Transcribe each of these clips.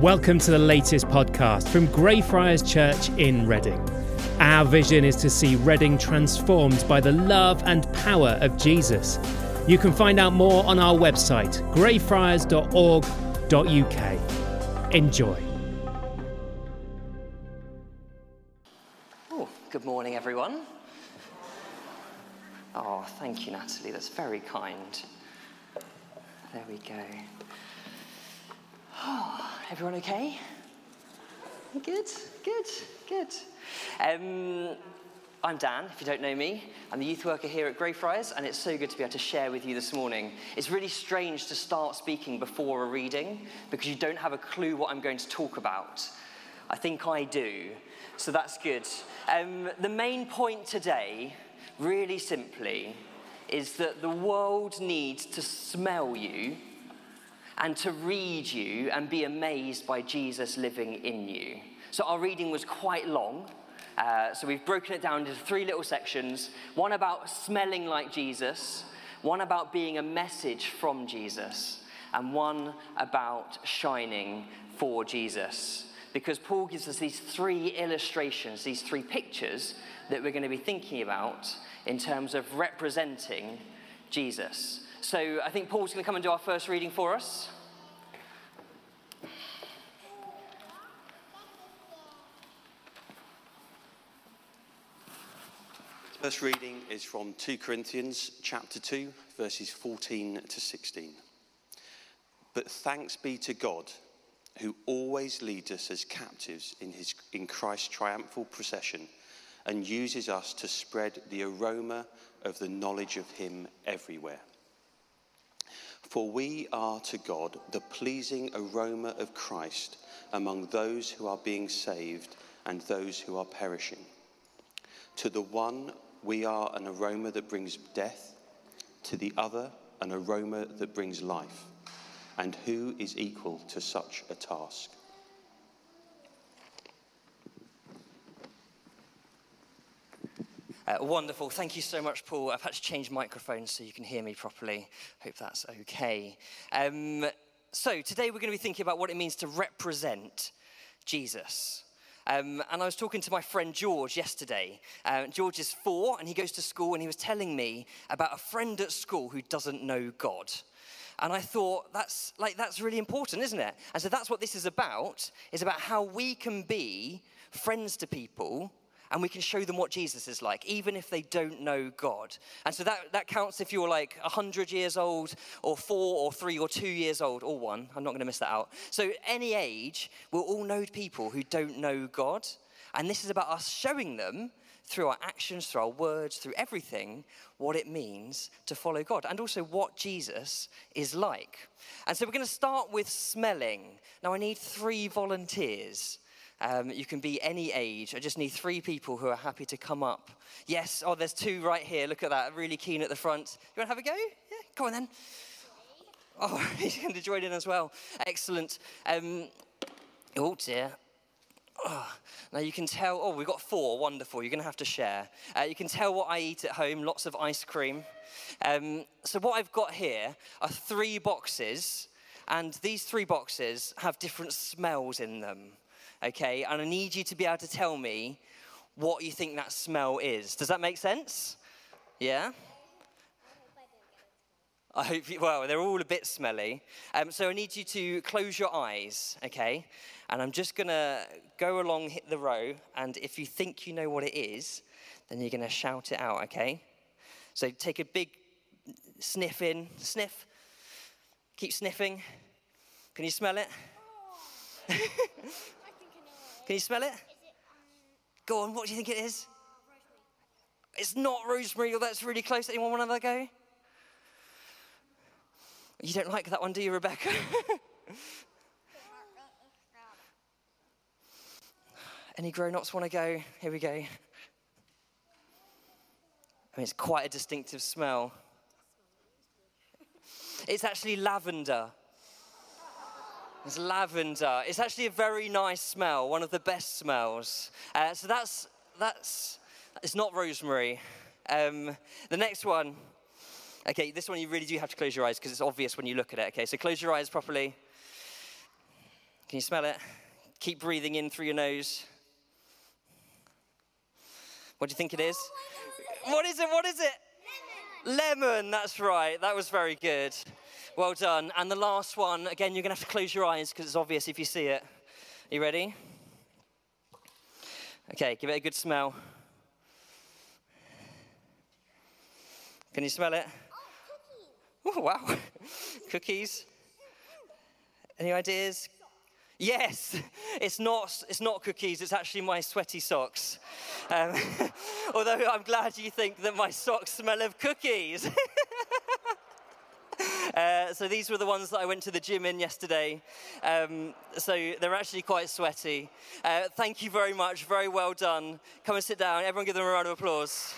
Welcome to the latest podcast from Greyfriars Church in Reading. Our vision is to see Reading transformed by the love and power of Jesus. You can find out more on our website, greyfriars.org.uk. Enjoy. Oh, good morning, everyone. Oh, thank you, Natalie. That's very kind. There we go. Oh, everyone okay? Good, good, good. Um, I'm Dan, if you don't know me. I'm the youth worker here at Greyfriars, and it's so good to be able to share with you this morning. It's really strange to start speaking before a reading because you don't have a clue what I'm going to talk about. I think I do, so that's good. Um, the main point today, really simply, is that the world needs to smell you and to read you and be amazed by Jesus living in you. So, our reading was quite long. Uh, so, we've broken it down into three little sections one about smelling like Jesus, one about being a message from Jesus, and one about shining for Jesus. Because Paul gives us these three illustrations, these three pictures that we're going to be thinking about in terms of representing Jesus. So I think Paul's going to come and do our first reading for us. First reading is from 2 Corinthians chapter 2, verses 14 to 16. But thanks be to God, who always leads us as captives in, his, in Christ's triumphal procession and uses us to spread the aroma of the knowledge of him everywhere. For we are to God the pleasing aroma of Christ among those who are being saved and those who are perishing. To the one, we are an aroma that brings death, to the other, an aroma that brings life. And who is equal to such a task? Uh, wonderful. Thank you so much, Paul. I've had to change microphones so you can hear me properly. Hope that's okay. Um, so, today we're going to be thinking about what it means to represent Jesus. Um, and I was talking to my friend George yesterday. Uh, George is four and he goes to school, and he was telling me about a friend at school who doesn't know God. And I thought that's like that's really important, isn't it? And so that's what this is about, is about how we can be friends to people and we can show them what Jesus is like, even if they don't know God. And so that, that counts if you're like 100 years old, or four, or three, or two years old, or one. I'm not going to miss that out. So, any age, we'll all know people who don't know God. And this is about us showing them through our actions, through our words, through everything, what it means to follow God and also what Jesus is like. And so we're going to start with smelling. Now, I need three volunteers. Um, you can be any age. I just need three people who are happy to come up. Yes, oh, there's two right here. Look at that, really keen at the front. You want to have a go? Yeah, come on then. Oh, he's going to join in as well. Excellent. Um, oh dear. Oh, now you can tell, oh, we've got four, wonderful. You're going to have to share. Uh, you can tell what I eat at home, lots of ice cream. Um, so, what I've got here are three boxes, and these three boxes have different smells in them okay? And I need you to be able to tell me what you think that smell is. Does that make sense? Yeah? I hope you, well, they're all a bit smelly. Um, so I need you to close your eyes, okay? And I'm just gonna go along hit the row, and if you think you know what it is, then you're gonna shout it out, okay? So take a big sniff in, sniff, keep sniffing. Can you smell it? Can you smell it? it um, Go on, what do you think it is? Uh, it's not rosemary, or that's really close. Anyone want another go? You don't like that one, do you, Rebecca? Any grown ups want to go? Here we go. I mean, it's quite a distinctive smell. It's actually lavender. It's lavender. It's actually a very nice smell, one of the best smells. Uh, so that's, that's, it's not rosemary. Um, the next one, okay, this one you really do have to close your eyes because it's obvious when you look at it. Okay, so close your eyes properly. Can you smell it? Keep breathing in through your nose. What do you think it is? What is it? What is it? Lemon. Lemon, that's right. That was very good. Well done. And the last one, again, you're going to have to close your eyes because it's obvious if you see it. Are you ready? Okay, give it a good smell. Can you smell it? Oh, wow. Cookies. Any ideas? Yes, it's not, it's not cookies, it's actually my sweaty socks. Um, although I'm glad you think that my socks smell of cookies. Uh, so these were the ones that I went to the gym in yesterday. Um, so they're actually quite sweaty. Uh, thank you very much. Very well done. Come and sit down. Everyone give them a round of applause.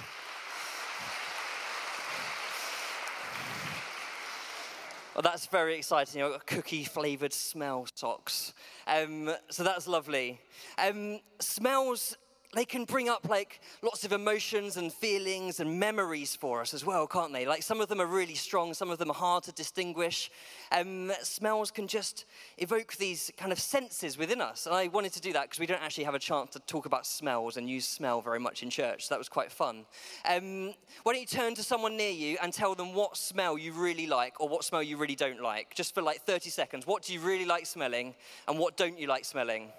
Well, that's very exciting. I've got cookie flavored smell socks. Um, so that's lovely. Um, smells they can bring up like lots of emotions and feelings and memories for us as well, can't they? Like some of them are really strong, some of them are hard to distinguish. Um, smells can just evoke these kind of senses within us. And I wanted to do that because we don't actually have a chance to talk about smells and use smell very much in church. So that was quite fun. Um, why don't you turn to someone near you and tell them what smell you really like or what smell you really don't like? Just for like 30 seconds. What do you really like smelling and what don't you like smelling?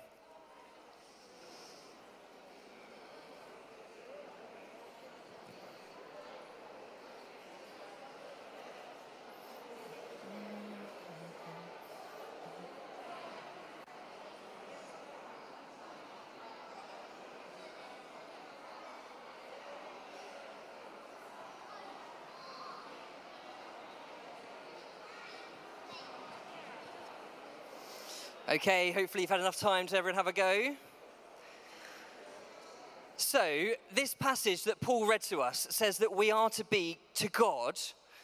Okay, hopefully you've had enough time to everyone have a go. So, this passage that Paul read to us says that we are to be to God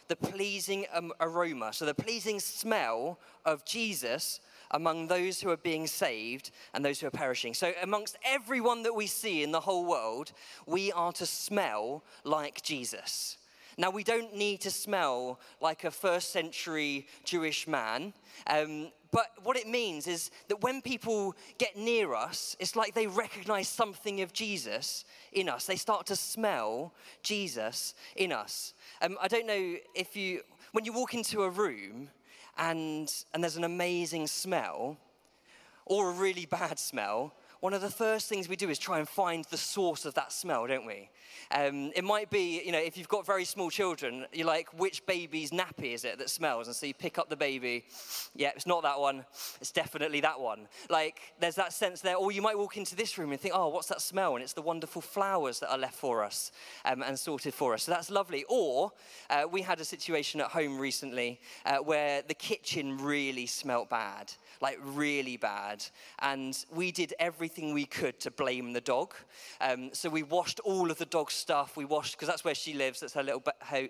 the pleasing um, aroma, so the pleasing smell of Jesus among those who are being saved and those who are perishing. So, amongst everyone that we see in the whole world, we are to smell like Jesus. Now, we don't need to smell like a first century Jewish man. Um, but what it means is that when people get near us, it's like they recognize something of Jesus in us. They start to smell Jesus in us. Um, I don't know if you, when you walk into a room and, and there's an amazing smell or a really bad smell, one of the first things we do is try and find the source of that smell, don't we? Um, it might be, you know, if you've got very small children, you're like, which baby's nappy is it that smells? And so you pick up the baby. Yeah, it's not that one. It's definitely that one. Like, there's that sense there. Or you might walk into this room and think, oh, what's that smell? And it's the wonderful flowers that are left for us um, and sorted for us. So that's lovely. Or uh, we had a situation at home recently uh, where the kitchen really smelt bad like really bad. And we did everything we could to blame the dog. Um, so we washed all of the dog's stuff. We washed, because that's where she lives, that's her little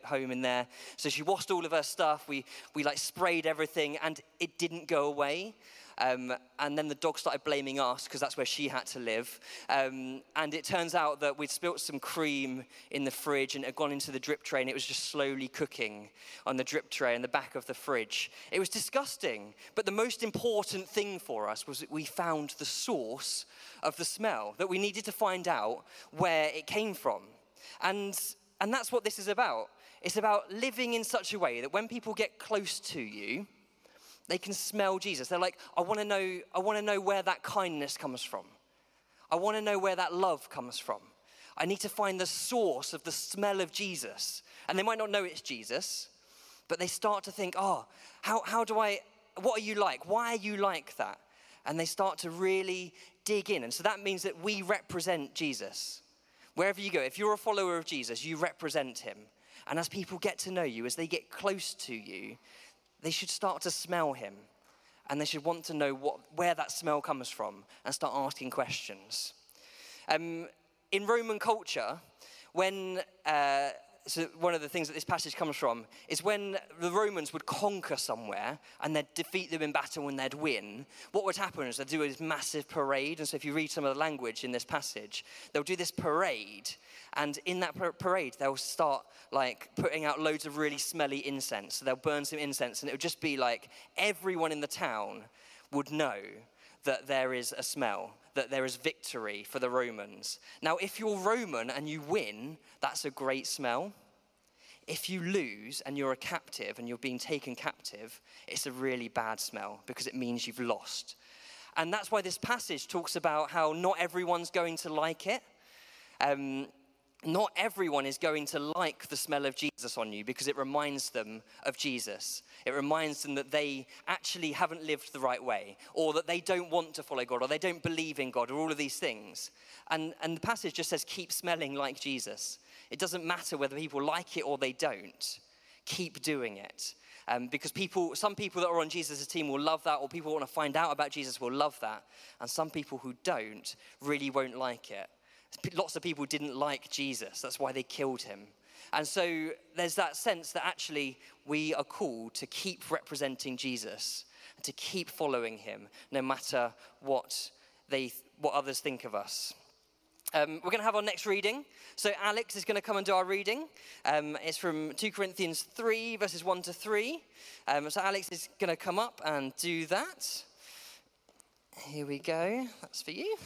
home in there. So she washed all of her stuff. We, we like sprayed everything and it didn't go away. Um, and then the dog started blaming us because that's where she had to live. Um, and it turns out that we'd spilt some cream in the fridge and it had gone into the drip tray and it was just slowly cooking on the drip tray in the back of the fridge. It was disgusting. But the most important thing for us was that we found the source of the smell, that we needed to find out where it came from. And, and that's what this is about. It's about living in such a way that when people get close to you, they can smell Jesus. They're like, I want to know, I want to know where that kindness comes from. I want to know where that love comes from. I need to find the source of the smell of Jesus. And they might not know it's Jesus, but they start to think, oh, how, how do I, what are you like? Why are you like that? And they start to really dig in. And so that means that we represent Jesus. Wherever you go, if you're a follower of Jesus, you represent him. And as people get to know you, as they get close to you, they should start to smell him and they should want to know what, where that smell comes from and start asking questions. Um, in Roman culture, when uh, so one of the things that this passage comes from is when the Romans would conquer somewhere and they'd defeat them in battle and they'd win, what would happen is they'd do this massive parade. And so if you read some of the language in this passage, they'll do this parade. And in that parade, they'll start like putting out loads of really smelly incense. So they'll burn some incense and it would just be like everyone in the town would know that there is a smell, that there is victory for the Romans. Now, if you're Roman and you win, that's a great smell. If you lose and you're a captive and you're being taken captive, it's a really bad smell because it means you've lost. And that's why this passage talks about how not everyone's going to like it. Um, not everyone is going to like the smell of Jesus on you because it reminds them of Jesus. It reminds them that they actually haven't lived the right way, or that they don't want to follow God, or they don't believe in God, or all of these things. And, and the passage just says, keep smelling like Jesus. It doesn't matter whether people like it or they don't. Keep doing it. Um, because people, some people that are on Jesus' team will love that, or people want to find out about Jesus will love that. And some people who don't really won't like it. Lots of people didn't like Jesus. That's why they killed him. And so there's that sense that actually we are called to keep representing Jesus and to keep following him no matter what, they, what others think of us. Um, we're going to have our next reading. So, Alex is going to come and do our reading. Um, it's from 2 Corinthians 3, verses 1 to 3. Um, so, Alex is going to come up and do that. Here we go. That's for you.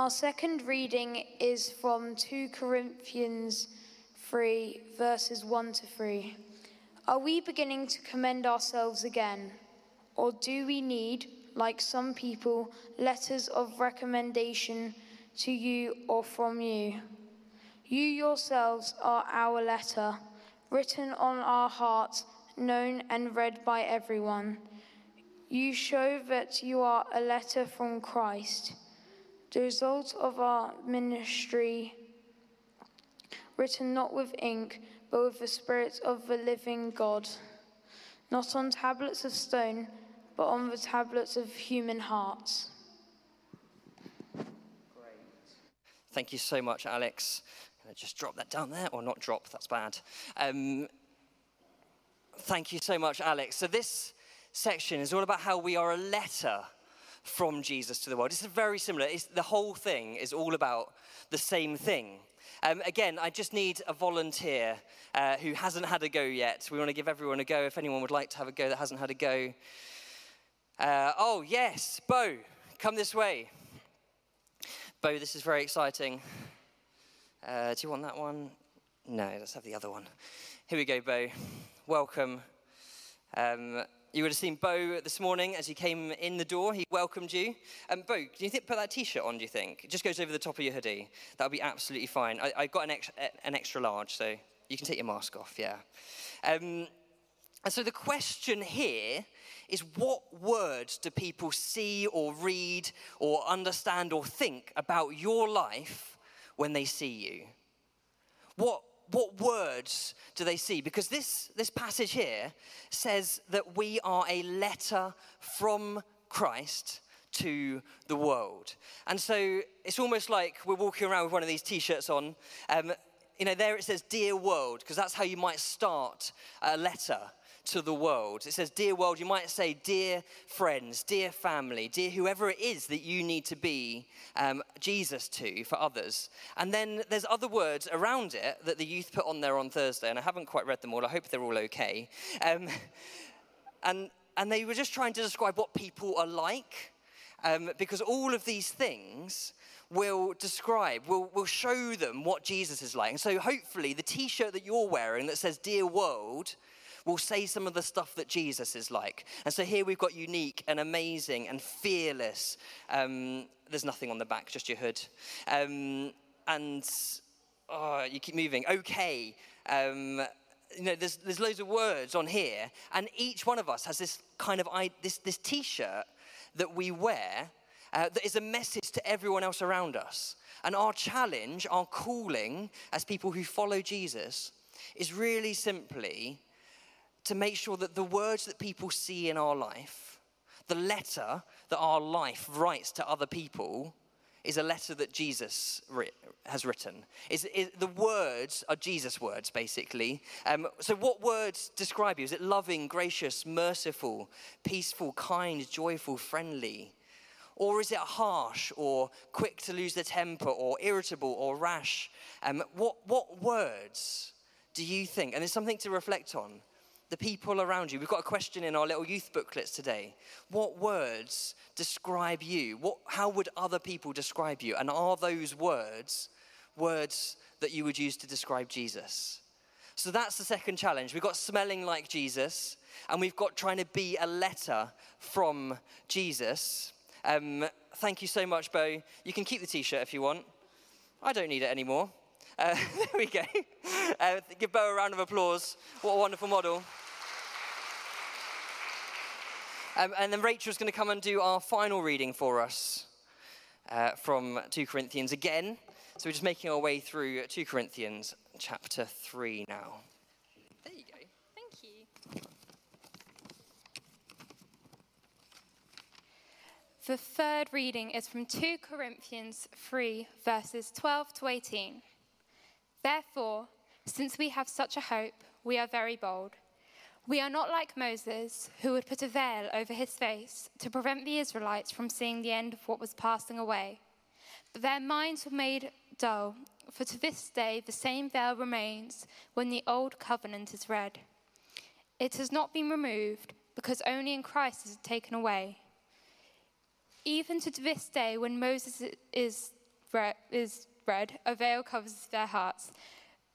Our second reading is from 2 Corinthians 3, verses 1 to 3. Are we beginning to commend ourselves again? Or do we need, like some people, letters of recommendation to you or from you? You yourselves are our letter, written on our hearts, known and read by everyone. You show that you are a letter from Christ the result of our ministry, written not with ink, but with the Spirit of the living God, not on tablets of stone, but on the tablets of human hearts. Great. Thank you so much, Alex. Just drop that down there, or not drop? That's bad. Um, thank you so much, Alex. So this section is all about how we are a letter from Jesus to the world. It's very similar. It's, the whole thing is all about the same thing. Um, again, I just need a volunteer uh, who hasn't had a go yet. We want to give everyone a go. If anyone would like to have a go that hasn't had a go. Uh, oh, yes, Bo, come this way. Bo, this is very exciting. Uh, do you want that one? No, let's have the other one. Here we go, Bo. Welcome. Um, you would have seen Bo this morning as he came in the door. He welcomed you. Um, Bo, do you think put that T-shirt on? Do you think it just goes over the top of your hoodie? That would be absolutely fine. I, I got an extra, an extra large, so you can take your mask off. Yeah. Um, and so the question here is, what words do people see or read or understand or think about your life when they see you? What what words do they see? Because this, this passage here says that we are a letter from Christ to the world. And so it's almost like we're walking around with one of these t shirts on. Um, you know, there it says, Dear World, because that's how you might start a letter to the world. It says, Dear world, you might say, Dear friends, dear family, dear whoever it is that you need to be um, Jesus to for others. And then there's other words around it that the youth put on there on Thursday, and I haven't quite read them all. I hope they're all okay. Um, and, and they were just trying to describe what people are like, um, because all of these things will describe, will, will show them what Jesus is like. And so hopefully the t shirt that you're wearing that says, Dear World, will say some of the stuff that Jesus is like. And so here we've got unique and amazing and fearless. Um, there's nothing on the back, just your hood. Um, and oh, you keep moving. Okay. Um, you know, there's, there's loads of words on here, and each one of us has this kind of this, this t-shirt that we wear uh, that is a message to everyone else around us. And our challenge, our calling as people who follow Jesus, is really simply to make sure that the words that people see in our life, the letter that our life writes to other people, is a letter that Jesus has written. Is, is, the words are Jesus' words, basically. Um, so, what words describe you? Is it loving, gracious, merciful, peaceful, kind, joyful, friendly? Or is it harsh or quick to lose the temper or irritable or rash? Um, what, what words do you think? And it's something to reflect on the people around you. We've got a question in our little youth booklets today. What words describe you? What, how would other people describe you? And are those words words that you would use to describe Jesus? So that's the second challenge. We've got smelling like Jesus, and we've got trying to be a letter from Jesus. Um, thank you so much, Bo. You can keep the t shirt if you want. I don't need it anymore. Uh, there we go. Uh, give Bo a round of applause. What a wonderful model. Um, and then Rachel's going to come and do our final reading for us uh, from 2 Corinthians again. So we're just making our way through 2 Corinthians chapter 3 now. There you go. Thank you. The third reading is from 2 Corinthians 3, verses 12 to 18. Therefore, since we have such a hope, we are very bold. We are not like Moses, who would put a veil over his face to prevent the Israelites from seeing the end of what was passing away. But their minds were made dull, for to this day the same veil remains when the old covenant is read. It has not been removed, because only in Christ is it taken away. Even to this day, when Moses is read, is read, a veil covers their hearts.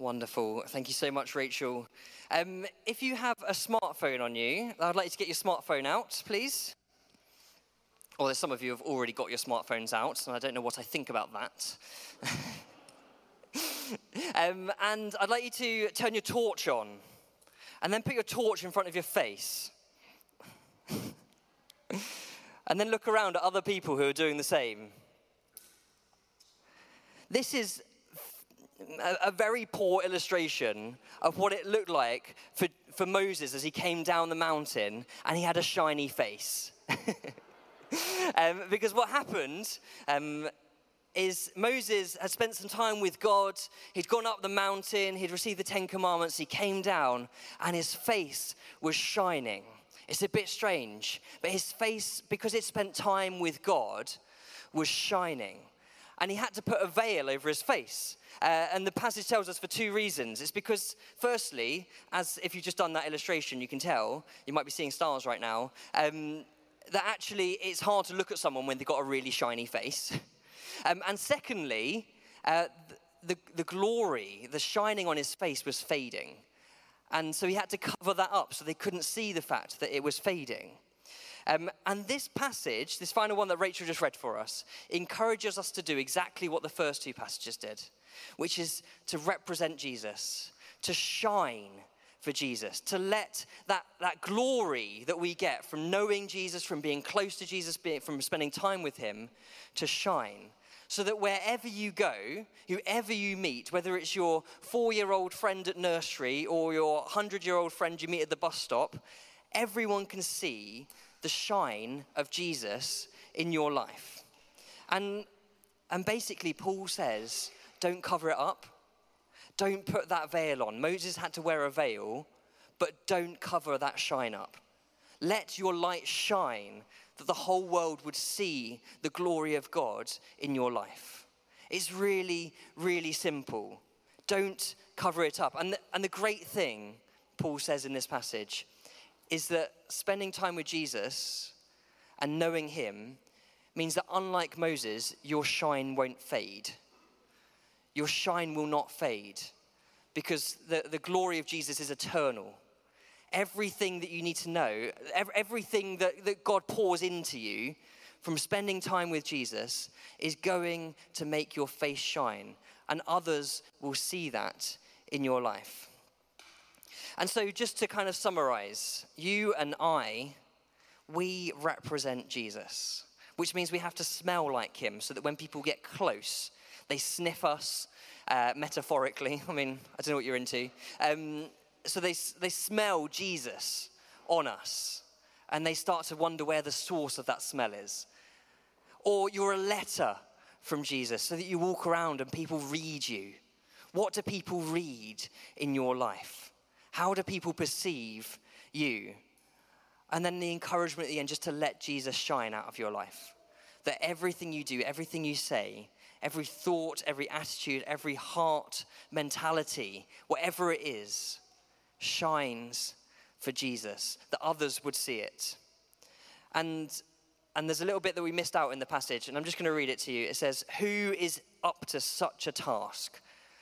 Wonderful. Thank you so much, Rachel. Um, if you have a smartphone on you, I'd like you to get your smartphone out, please. Or there's some of you have already got your smartphones out, and I don't know what I think about that. um, and I'd like you to turn your torch on, and then put your torch in front of your face. and then look around at other people who are doing the same. This is a, a, very poor illustration of what it looked like for, for Moses as he came down the mountain and he had a shiny face. um, because what happened um, is Moses had spent some time with God. He'd gone up the mountain, he'd received the Ten Commandments, he came down, and his face was shining. It's a bit strange, but his face, because he'd spent time with God, was shining. And he had to put a veil over his face. Uh, and the passage tells us for two reasons. It's because, firstly, as if you've just done that illustration, you can tell, you might be seeing stars right now, um, that actually it's hard to look at someone when they've got a really shiny face. um, and secondly, uh, the, the glory, the shining on his face was fading. And so he had to cover that up so they couldn't see the fact that it was fading. Um, and this passage, this final one that Rachel just read for us, encourages us to do exactly what the first two passages did which is to represent Jesus, to shine for Jesus, to let that, that glory that we get from knowing Jesus, from being close to Jesus, from spending time with Him, to shine. So that wherever you go, whoever you meet, whether it's your four year old friend at nursery or your 100 year old friend you meet at the bus stop, everyone can see the shine of Jesus in your life. And, and basically, Paul says, don't cover it up. Don't put that veil on. Moses had to wear a veil, but don't cover that shine up. Let your light shine that the whole world would see the glory of God in your life. It's really, really simple. Don't cover it up. And the, and the great thing, Paul says in this passage, is that spending time with Jesus and knowing Him means that unlike Moses, your shine won't fade your shine will not fade because the, the glory of Jesus is eternal. Everything that you need to know, everything that, that God pours into you from spending time with Jesus is going to make your face shine, and others will see that in your life. And so, just to kind of summarize, you and I, we represent Jesus, which means we have to smell like him so that when people get close, they sniff us, uh, metaphorically. I mean, I don't know what you're into. Um, so they, they smell Jesus on us, and they start to wonder where the source of that smell is. Or you're a letter from Jesus so that you walk around and people read you. What do people read in your life? How do people perceive you? And then the encouragement at the end just to let Jesus shine out of your life. That everything you do, everything you say, every thought, every attitude, every heart mentality, whatever it is, shines for Jesus, that others would see it. And, and there's a little bit that we missed out in the passage, and I'm just going to read it to you. It says, Who is up to such a task?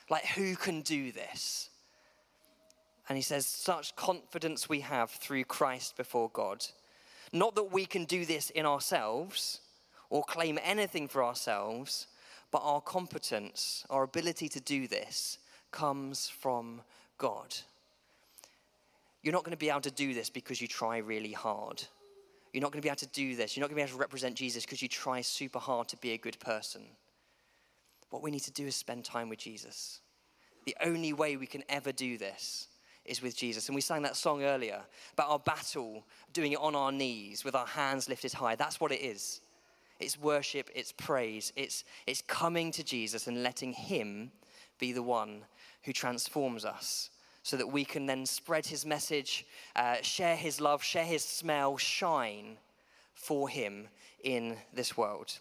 Like, who can do this? And he says, Such confidence we have through Christ before God. Not that we can do this in ourselves or claim anything for ourselves, but our competence, our ability to do this, comes from God. You're not going to be able to do this because you try really hard. You're not going to be able to do this. You're not going to be able to represent Jesus because you try super hard to be a good person. What we need to do is spend time with Jesus. The only way we can ever do this is with Jesus. And we sang that song earlier about our battle, doing it on our knees with our hands lifted high. That's what it is. It's worship, it's praise, it's, it's coming to Jesus and letting Him be the one who transforms us so that we can then spread his message, uh, share his love, share his smell, shine for him in this world.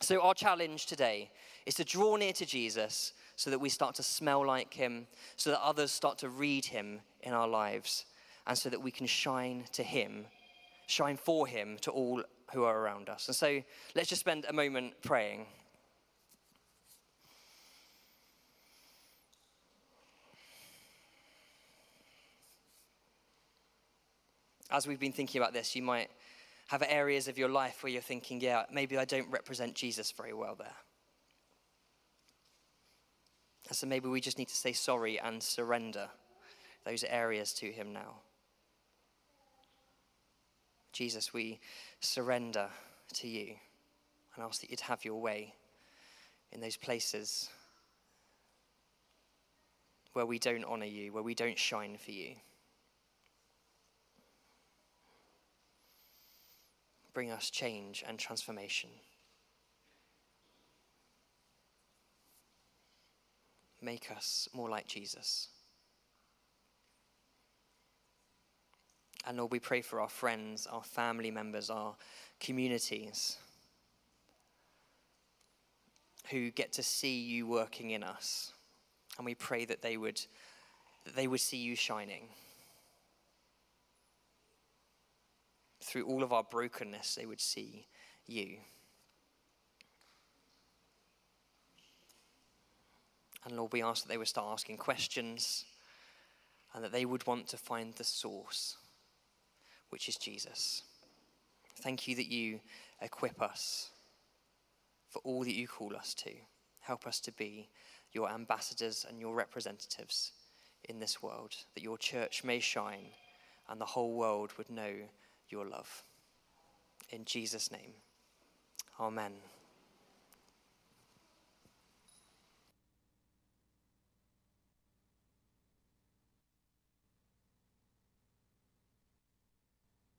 So, our challenge today is to draw near to Jesus so that we start to smell like him, so that others start to read him in our lives, and so that we can shine to him, shine for him to all who are around us. And so, let's just spend a moment praying. as we've been thinking about this, you might have areas of your life where you're thinking, yeah, maybe I don't represent Jesus very well there. And so maybe we just need to say sorry and surrender those areas to Him now. Jesus, we surrender to you and ask that you'd have your way in those places where we don't honor you, where we don't shine for you. Bring us change and transformation. Make us more like Jesus. And Lord, we pray for our friends, our family members, our communities who get to see you working in us. And we pray that they would, that they would see you shining. Through all of our brokenness, they would see you. And Lord, we ask that they would start asking questions and that they would want to find the source, which is Jesus. Thank you that you equip us for all that you call us to. Help us to be your ambassadors and your representatives in this world, that your church may shine and the whole world would know your love. In Jesus' name, amen.